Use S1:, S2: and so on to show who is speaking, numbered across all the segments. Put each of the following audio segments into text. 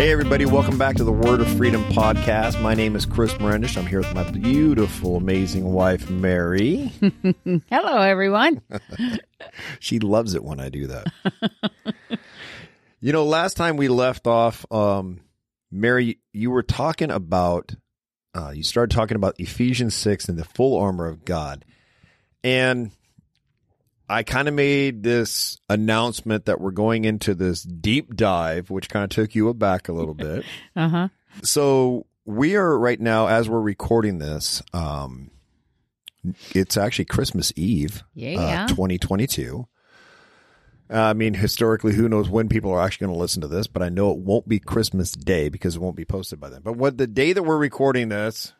S1: Hey, everybody, welcome back to the Word of Freedom podcast. My name is Chris Marendish. I'm here with my beautiful, amazing wife, Mary.
S2: Hello, everyone.
S1: she loves it when I do that. you know, last time we left off, um, Mary, you were talking about, uh, you started talking about Ephesians 6 and the full armor of God. And I kind of made this announcement that we're going into this deep dive, which kind of took you aback a little bit.
S2: Uh huh.
S1: So we are right now, as we're recording this, um, it's actually Christmas Eve,
S2: Yeah.
S1: uh, 2022. Uh, I mean, historically, who knows when people are actually going to listen to this, but I know it won't be Christmas Day because it won't be posted by then. But what the day that we're recording this,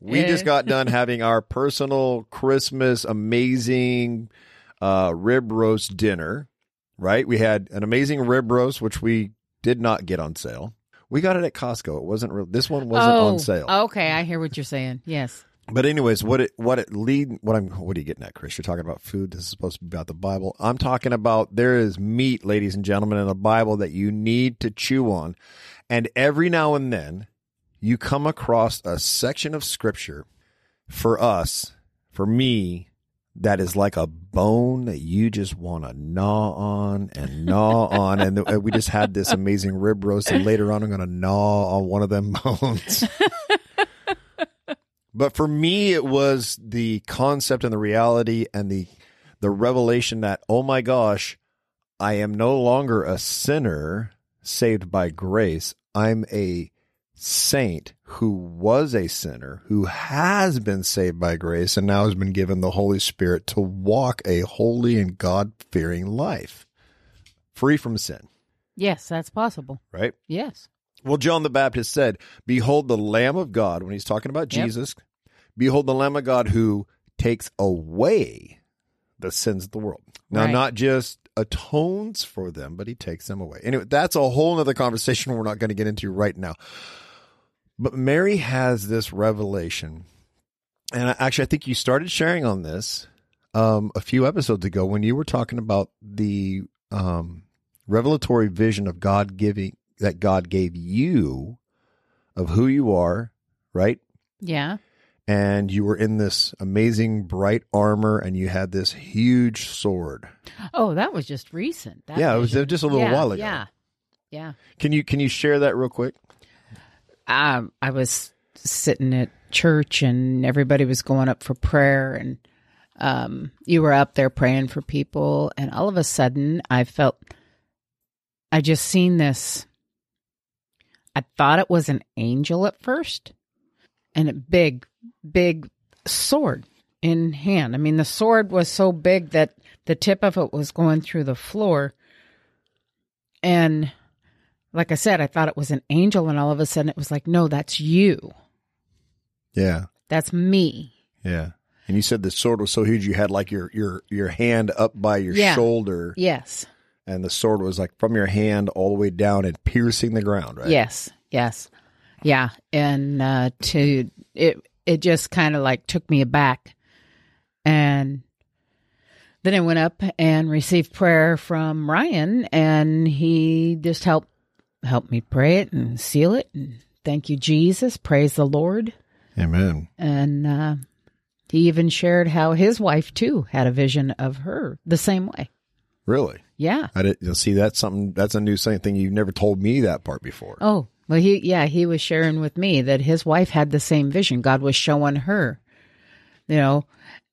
S1: we
S2: Yeah.
S1: just got done having our personal Christmas amazing uh, rib roast dinner, right? We had an amazing rib roast, which we did not get on sale. We got it at Costco. It wasn't real. This one wasn't
S2: oh,
S1: on sale.
S2: Okay, I hear what you're saying. Yes.
S1: But anyways, what it what it lead what I'm what are you getting at, Chris? You're talking about food. This is supposed to be about the Bible. I'm talking about there is meat, ladies and gentlemen, in the Bible that you need to chew on. And every now and then you come across a section of scripture for us, for me, that is like a bone that you just want to gnaw on and gnaw on. And th- we just had this amazing rib roast, and later on, I'm going to gnaw on one of them bones. But for me, it was the concept and the reality and the the revelation that oh my gosh, I am no longer a sinner saved by grace. I'm a saint who was a sinner who has been saved by grace and now has been given the Holy Spirit to walk a holy and God fearing life, free from sin.
S2: Yes, that's possible.
S1: Right.
S2: Yes.
S1: Well, John the Baptist said, Behold the Lamb of God, when he's talking about
S2: Yep.
S1: Jesus, behold the Lamb of God who takes away the sins of the world. Now,
S2: Right.
S1: not just atones for them, but he takes them away. Anyway, that's a whole nother conversation we're not going to get into right now. But Mary has this revelation. And I- actually, I think you started sharing on this um, a few episodes ago when you were talking about the um, revelatory vision of God giving that God gave you of who you are, right?
S2: Yeah.
S1: And you were in this amazing bright armor and you had this huge sword.
S2: Oh, that was just recent. That
S1: Yeah, it was just a little
S2: Yeah,
S1: while ago.
S2: Yeah. Yeah.
S1: Can you can you share that real quick?
S2: Um, I was sitting at church and everybody was going up for prayer and um, you were up there praying for people. And all of a sudden I felt I just seen this. I thought it was an angel at first and a big big sword in hand. I mean the sword was so big that the tip of it was going through the floor. And like I said, I thought it was an angel, and all of a sudden it was like, no, that's you.
S1: Yeah.
S2: That's me.
S1: Yeah. And you said the sword was so huge you had like your your your hand up by your
S2: Yeah.
S1: shoulder
S2: Yes.
S1: and the sword was like from your hand all the way down and piercing the ground, right?
S2: Yes. Yes. Yeah. And uh, to it, it just kind of like took me aback, and then I went up and received prayer from Ryan, and he just helped helped me pray it and seal it. And thank you, Jesus. Praise the Lord.
S1: Amen.
S2: And uh, he even shared how his wife too had a vision of her the same way.
S1: Really?
S2: Yeah.
S1: I didn't see that's something that's a new thing you've never told me that part before.
S2: Oh, well, he, yeah, he was sharing with me that his wife had the same vision. God was showing her, you know,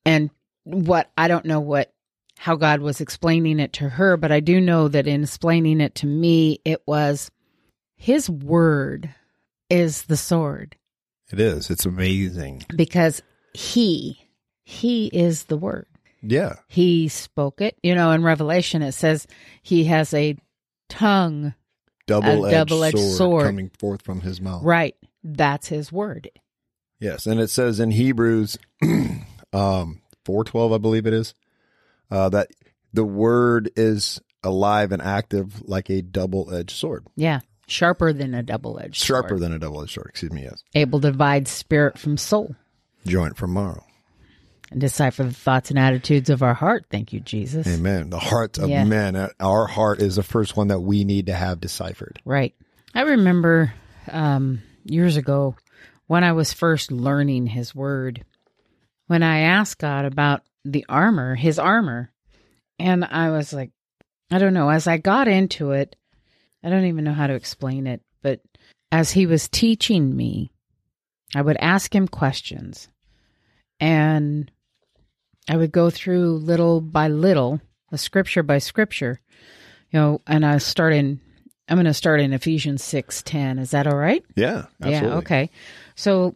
S2: and what I don't know what, how God was explaining it to her, but I do know that in explaining it to me, it was his word is the sword
S1: It is. It's amazing.
S2: because he, he is the word.
S1: Yeah.
S2: He spoke it. You know, in Revelation, it says he has a tongue
S1: Double edged
S2: double-edged
S1: sword,
S2: sword.
S1: coming forth from his mouth.
S2: Right. That's his word.
S1: Yes, and it says in Hebrews um, four twelve, I believe it is, uh, that the word is alive and active like a double edged sword,
S2: Yeah. Sharper than a double edged
S1: sharper than a double edged sword. Excuse me. Yes,
S2: Able to divide spirit from soul
S1: joint from marrow.
S2: and decipher the thoughts and attitudes of our heart. Thank you, Jesus.
S1: Amen. The hearts of
S2: Yeah.
S1: men. uh, Our heart is the first one that we need to have deciphered.
S2: Right. I remember um, years ago when I was first learning His Word, when I asked God about the armor, His armor, and I was like, I don't know. As I got into it, I don't even know how to explain it, but as He was teaching me, I would ask Him questions, and I would go through little by little, a scripture by scripture, you know, and I start in I'm going to start in Ephesians 6:10. Is that all right?
S1: Yeah, absolutely.
S2: Yeah, okay. So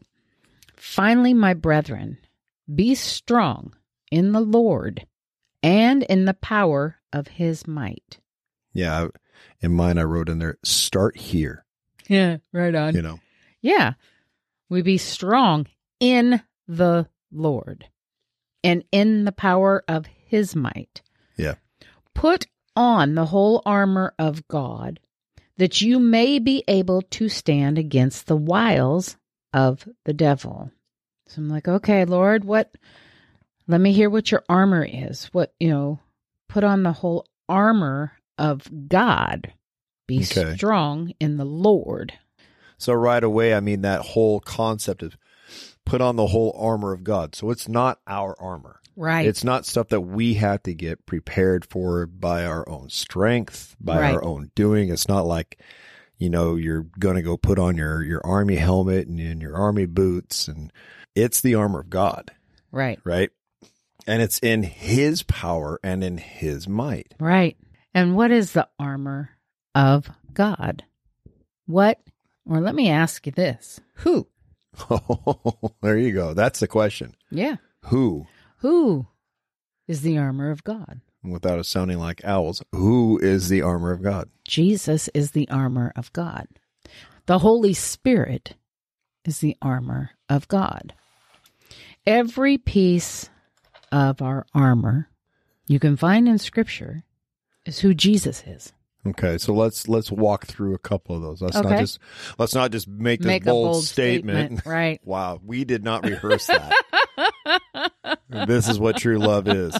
S2: finally my brethren, be strong in the Lord and in the power of his might.
S1: Yeah, in mine I wrote in there, start here.
S2: Yeah, right on.
S1: You know,
S2: Yeah. We be strong in the Lord and in the power of his might.
S1: Yeah.
S2: Put on the whole armor of God that you may be able to stand against the wiles of the devil. So I'm like, okay, Lord, what? Let me hear what your armor is. What, you know, put on the whole armor of God. Be
S1: Okay.
S2: strong in the Lord.
S1: So right away, I mean that whole concept of put on the whole armor of God. So it's not our armor.
S2: Right.
S1: It's not stuff that we have to get prepared for by our own strength, by
S2: Right.
S1: our own doing. It's not like, you know, you're going to go put on your, your army helmet and, and your army boots and it's the armor of God,
S2: right.
S1: right? And it's in his power and in his might.
S2: Right. And what is the armor of God? What, or let me ask you this who?
S1: there you go. That's the question.
S2: Yeah.
S1: Who,
S2: Who is the armor of God?
S1: without it sounding like owls, who is the armor of God?
S2: Jesus is the armor of God. The Holy Spirit is the armor of God. Every piece of our armor you can find in Scripture is who Jesus is.
S1: Okay, so let's let's walk through a couple of those. Let's not just let's not just make this
S2: Make
S1: bold,
S2: a bold
S1: statement.
S2: Right.
S1: Wow, we did not rehearse that. this is what true love is.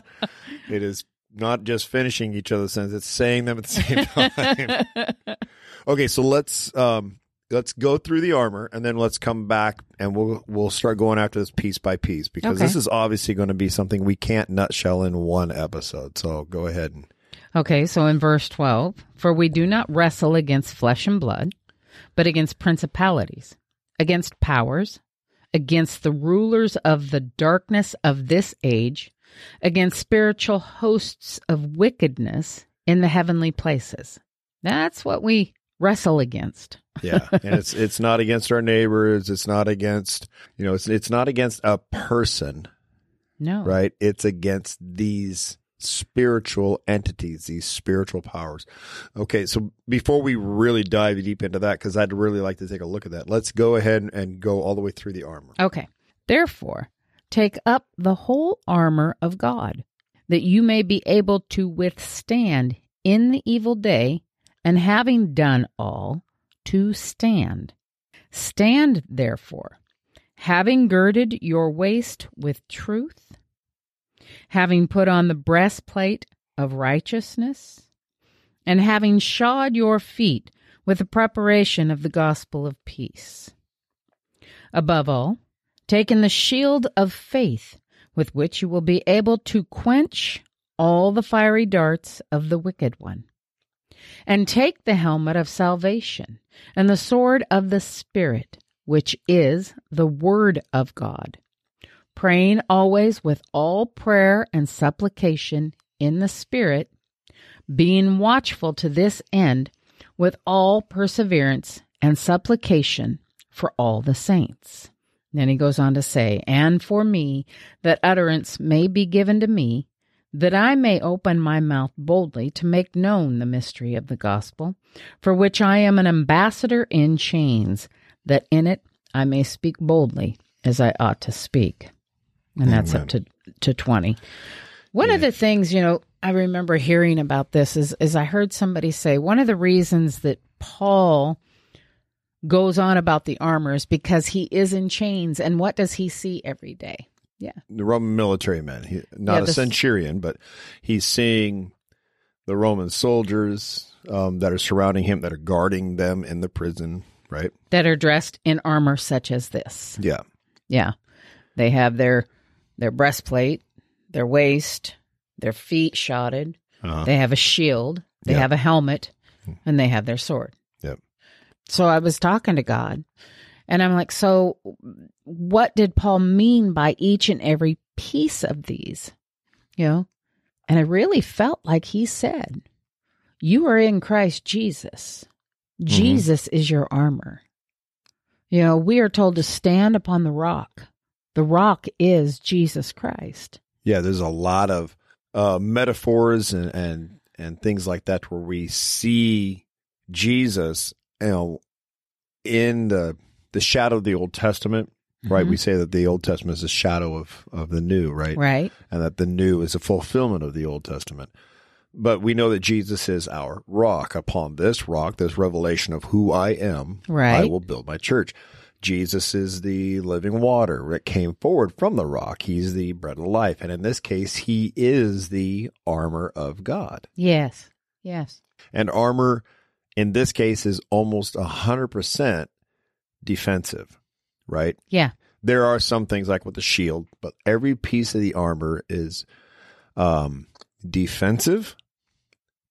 S1: It is not just finishing each other's sentences; it's saying them at the same time. okay, so let's um let's go through the armor, and then let's come back and we'll we'll start going after this piece by piece because
S2: Okay.
S1: this is obviously going to be something we can't nutshell in one episode. So go ahead and
S2: Okay, so in verse 12, for we do not wrestle against flesh and blood, but against principalities, against powers, against the rulers of the darkness of this age, against spiritual hosts of wickedness in the heavenly places. That's what we wrestle against.
S1: Yeah, and it's it's not against our neighbors. It's not against you know it's it's not against a person,
S2: No.
S1: right? It's against these spiritual entities, these spiritual powers. Okay, so before we really dive deep into that, because I'd really like to take a look at that, let's go ahead and, go all the way through the armor.
S2: Okay. Therefore, take up the whole armor of God, that you may be able to withstand in the evil day, and having done all, to stand. Stand, therefore, having girded your waist with truth, having put on the breastplate of righteousness, and having shod your feet with the preparation of the gospel of peace. Above all, taking the shield of faith, with which you will be able to quench all the fiery darts of the wicked one. And take the helmet of salvation and the sword of the Spirit, which is the Word of God, praying always with all prayer and supplication in the Spirit, being watchful to this end with all perseverance and supplication for all the saints. Then he goes on to say, And for me, that utterance may be given to me, that I may open my mouth boldly to make known the mystery of the gospel, for which I am an ambassador in chains, that in it I may speak boldly as I ought to speak. And that's up to, to 20. One of the things, you know, I remember hearing about this is, is I heard somebody say one of the reasons that Paul goes on about the armor is because he is in chains. And what does he see every day? Yeah.
S1: The Roman military man, he, not
S2: Yeah,
S1: a centurion, but he's seeing the Roman soldiers um, that are surrounding him, that are guarding them in the prison, right?
S2: That are dressed in armor such as this.
S1: Yeah.
S2: Yeah. They have their their breastplate, their waist, their feet shotted.
S1: Uh-huh.
S2: They have a shield, they
S1: Yeah.
S2: have a helmet, and they have their sword.
S1: Yep.
S2: So I was talking to God and I'm like, so what did Paul mean by each and every piece of these? You know? And I really felt like he said, You are in Christ Jesus. Jesus is your armor. You know, we are told to stand upon the rock. The rock is Jesus Christ.
S1: Yeah, there's a lot of uh, metaphors and, and and things like that where we see Jesus, you know, in the the shadow of the Old Testament. Right,
S2: Mhm.
S1: we say that the Old Testament is a shadow of of the New, right?
S2: Right?
S1: and that the New is a fulfillment of the Old Testament. But we know that Jesus is our rock. Upon this rock, this revelation of who I am, I will build my church. Jesus is the living water that came forward from the rock. He's the bread of life. And in this case, he is the armor of God.
S2: Yes. Yes.
S1: And armor in this case is almost 100% defensive, right?
S2: Yeah.
S1: There are some things like with the shield, but every piece of the armor is um, defensive.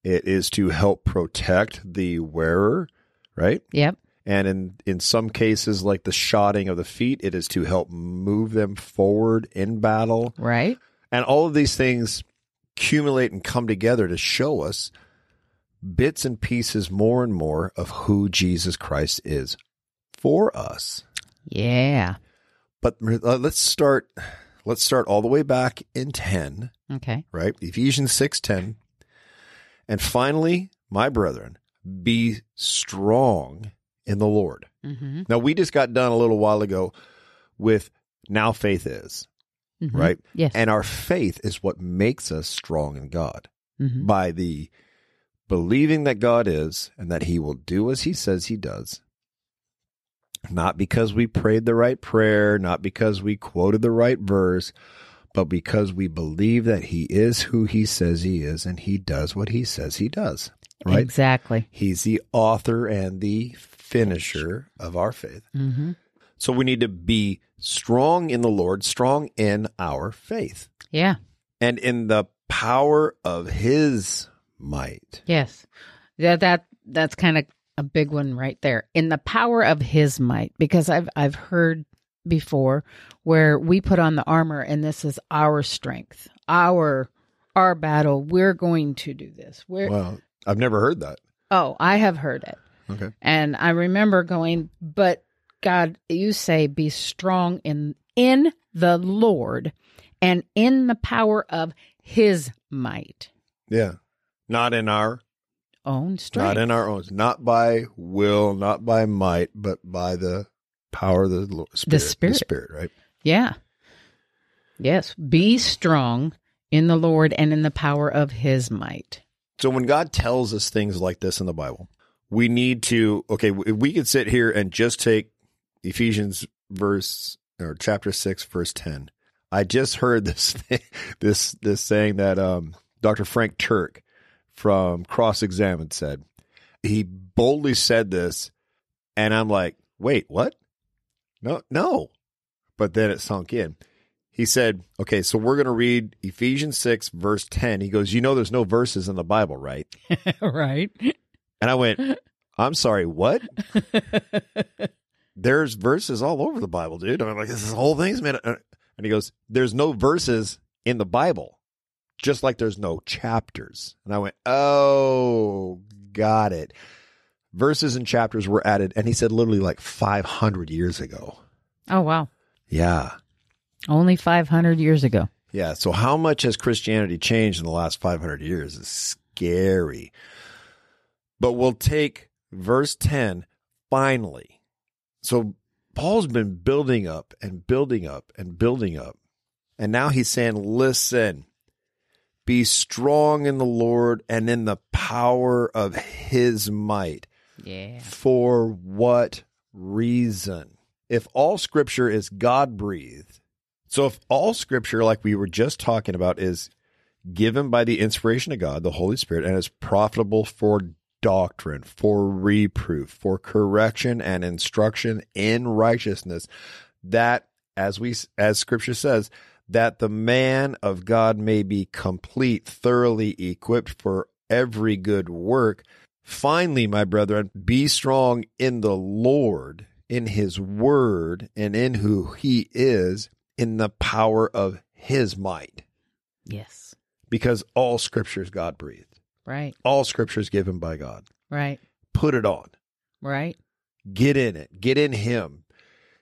S1: It is to help protect the wearer, right?
S2: Yep.
S1: And in, in some cases, like the shotting of the feet, it is to help move them forward in battle.
S2: Right.
S1: And all of these things accumulate and come together to show us bits and pieces more and more of who Jesus Christ is for us.
S2: Yeah.
S1: But uh, let's start let's start all the way back in 10,
S2: Okay.
S1: right? Ephesians 6:10. And finally, my brethren, be strong in the Lord.
S2: Mm-hmm.
S1: Now we just got done a little while ago with now faith is, right?
S2: Yes.
S1: And our faith is what makes us strong in God
S2: Mhm.
S1: by the believing that God is and that he will do as he says he does. Not because we prayed the right prayer, not because we quoted the right verse, but because we believe that he is who he says he is and he does what he says he does. Right?
S2: Exactly.
S1: He's the author and the finisher of our faith.
S2: Mm-hmm.
S1: So we need to be strong in the Lord, strong in our faith,
S2: Yeah.
S1: and in the power of his might.
S2: Yes. Yeah, that that's kind of a big one right there. In the power of his might because I've I've heard before where we put on the armor and this is our strength. Our our battle. We're going to do this. We're
S1: Well, I've never heard that.
S2: Oh, I have heard it.
S1: Okay.
S2: And I remember going, but God, you say be strong in in the Lord and in the power of his might.
S1: Yeah. Not in our
S2: Own strength.
S1: not in our own not by will, not by might, but by the power of the Lord, spirit.
S2: Spirit.
S1: The spirit, right?
S2: Yeah. Yes. Be strong in the Lord and in the power of his might.
S1: So when God tells us things like this in the Bible, we need to okay, we could sit here and just take Ephesians verse or chapter 6 verse 10. I just heard this thing, this this saying that um, Dr. Frank Turek from Cross Examined said. He boldly said this and I'm like, "Wait, what?" No, no. But then it sunk in. He said, "Okay, so we're going to read Ephesians 6 verse 10." He goes, "You know there's no verses in the Bible, right?"
S2: right.
S1: And I went, I'm sorry, what? There's verses all over the Bible, dude. I'm like, this whole thing's made. And he goes, There's no verses in the Bible, just like there's no chapters. And I went, Oh, got it. Verses and chapters were added. And he said, literally like 500 years ago.
S2: Oh, wow.
S1: Yeah.
S2: Only 500 years ago.
S1: Yeah. So how much has Christianity changed in the last 500 years is scary. But we'll take verse 10 finally. So Paul's been building up and building up and building up. And now he's saying, listen, be strong in the Lord and in the power of his might.
S2: Yeah.
S1: For what reason? If all scripture is God breathed, so if all scripture, like we were just talking about, is given by the inspiration of God, the Holy Spirit, and is profitable for doctrine, for reproof, for correction and instruction in righteousness, that as we as scripture says, that the man of God may be complete, thoroughly equipped for every good work. Finally, my brethren, be strong in the Lord, in his word, and in who he is, in the power of his might.
S2: Yes.
S1: Because all scripture is God breathed.
S2: Right.
S1: All scripture is given by God.
S2: Right.
S1: Put it on.
S2: Right.
S1: Get in it. Get in him.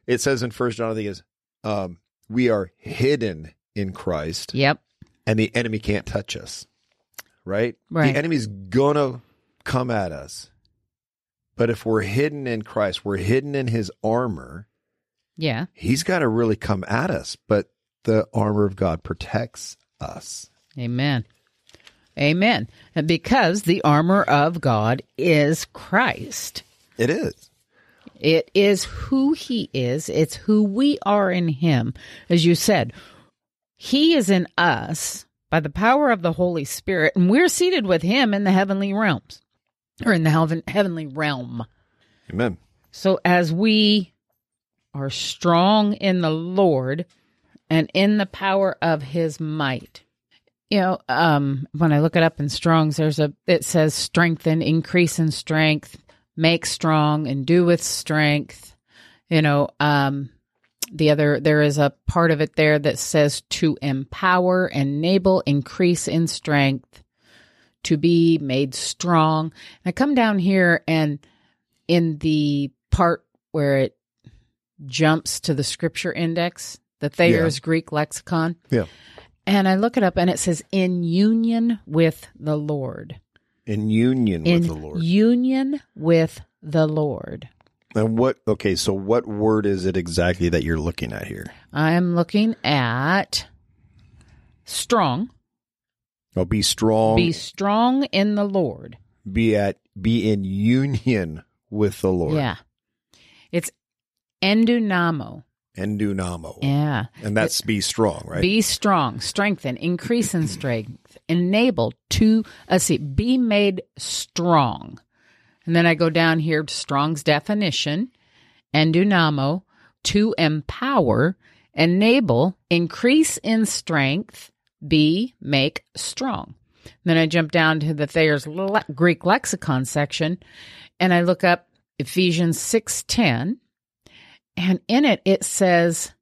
S1: It says in First John, I think is um, we are hidden in Christ,
S2: Yep.
S1: and the enemy can't touch us. Right?
S2: Right.
S1: The enemy's gonna come at us. But if we're hidden in Christ, we're hidden in his armor,
S2: Yeah.
S1: he's got to really come at us. But the armor of God protects us.
S2: Amen. Amen. Because the armor of God is Christ.
S1: It is.
S2: It is who he is. It's who we are in him. As you said, he is in us by the power of the Holy Spirit, and we're seated with him in the heavenly realms or in the heaven, heavenly realm.
S1: Amen.
S2: So as we are strong in the Lord and in the power of his might. You know, um, when I look it up in Strong's, there's a, it says strengthen, increase in strength, make strong, and do with strength. You know, um, the other, there is a part of it there that says to empower, enable, increase in strength, to be made strong. And I come down here and in the part where it jumps to the scripture index, the Thayer's Greek lexicon.
S1: Yeah.
S2: And I look it up and it says in union with the Lord.
S1: In union
S2: in
S1: with the Lord.
S2: union with the Lord.
S1: and what, okay, so what word is it exactly that you're looking at here?
S2: I'm looking at strong.
S1: Oh, be strong.
S2: Be strong in the Lord.
S1: be at be in union with the Lord.
S2: Yeah. It's endunamo.
S1: Endunamo.
S2: Yeah.
S1: and that's be strong, right?
S2: Be strong, strengthen, increase in strength, enable to, let's see, be made strong. And then I go down here to Strong's definition, endunamo, to empower, enable, increase in strength, be, make strong. Then I jump down to the Thayer's le- Greek lexicon section and I look up Ephesians 6:10 and in it it says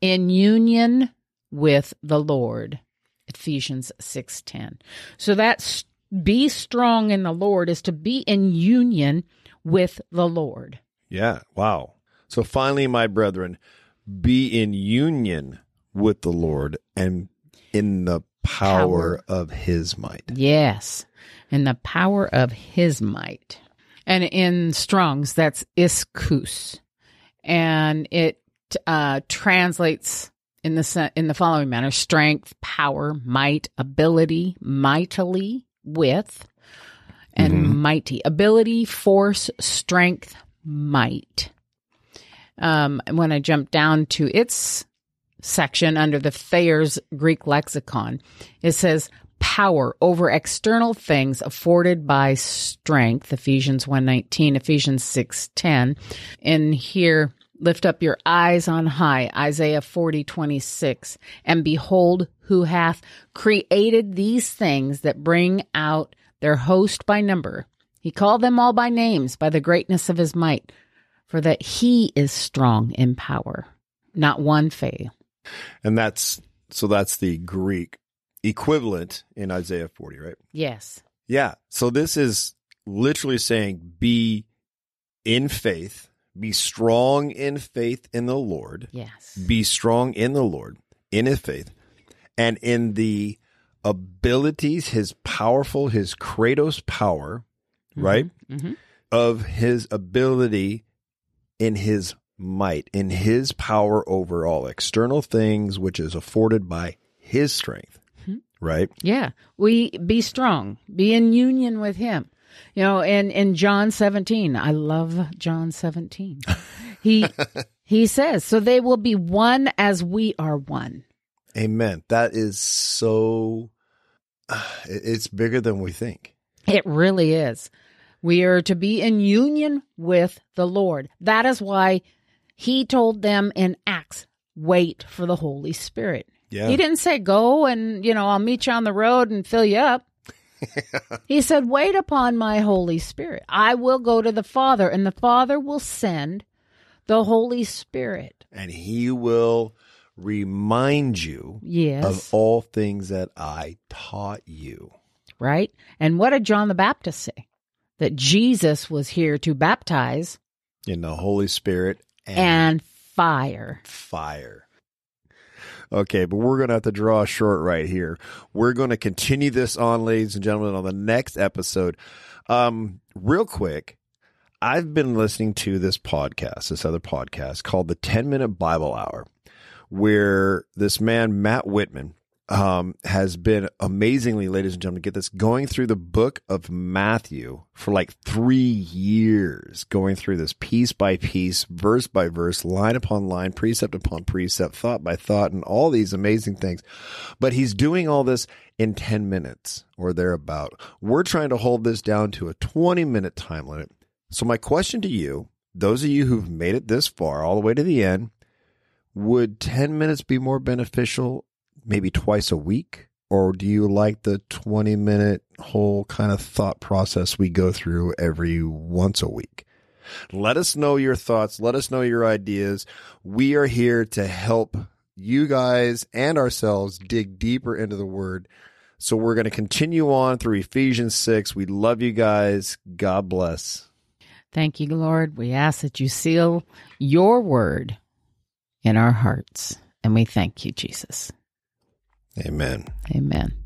S2: in union with the Lord. Ephesians 6:10. So that's be strong in the Lord is to be in union with the Lord.
S1: yeah. Wow. So finally, my brethren, be in union with the Lord and in the power,
S2: Power.
S1: of his might.
S2: Yes, in the power of his might. And in Strong's, that's iskus. And it uh, translates in the in the following manner: strength, power, might, ability, mightily, with, and
S1: Mhm.
S2: mighty. Ability, force, strength, might. Um, when I jump down to its section under the Thayer's Greek lexicon, it says power over external things afforded by strength ephesians 1.19 ephesians 6.10 and here lift up your eyes on high isaiah 40.26 and behold who hath created these things that bring out their host by number. He called them all by names by the greatness of his might for that he is strong in power. Not one fail.
S1: And that's so that's the Greek equivalent in Isaiah 40, right?
S2: yes
S1: Yeah. So this is literally saying be in faith, be strong in faith in the Lord,
S2: yes
S1: be strong in the Lord, in his faith, and in the abilities, his powerful, his Kratos power, right?
S2: hmm
S1: Of his ability in his might, in his power over all external things, which is afforded by his strength. Right?
S2: Yeah, we be strong, be in union with Him. You know, and in John seventeen, I love John seventeen. He he says, "So they will be one as we are one."
S1: Amen. That is so. Uh, it's bigger than we think.
S2: It really is. We are to be in union with the Lord. That is why he told them in Acts, wait for the Holy Spirit.
S1: Yeah.
S2: He didn't say go and, you know, I'll meet you on the road and fill you up. he said, wait upon my Holy Spirit. I will go to the Father and the Father will send the Holy Spirit.
S1: and he will remind you
S2: Yes.
S1: of all things that I taught you.
S2: right? And what did John the Baptist say? That Jesus was here to baptize
S1: In the Holy Spirit and,
S2: and fire.
S1: fire. Okay, but we're going to have to draw short right here. We're going to continue this on, ladies and gentlemen, on the next episode. Um, real quick, I've been listening to this podcast, this other podcast called the 10 Minute Bible Hour, where this man, Matt Whitman, um, has been amazingly, ladies and gentlemen, get this going through the book of Matthew for like three years, going through this piece by piece, verse by verse, line upon line, precept upon precept, thought by thought, and all these amazing things. But he's doing all this in 10 minutes or thereabout. We're trying to hold this down to a 20 minute time limit. So, my question to you, those of you who've made it this far, all the way to the end, would 10 minutes be more beneficial maybe twice a week? Or do you like the 20 minute whole kind of thought process we go through every once a week? Let us know your thoughts. Let us know your ideas. We are here to help you guys and ourselves dig deeper into the word. So we're going to continue on through Ephesians 6. We love you guys. God bless.
S2: Thank you, Lord. We ask that you seal your word in our hearts. And we thank you, Jesus.
S1: Amen.
S2: Amen.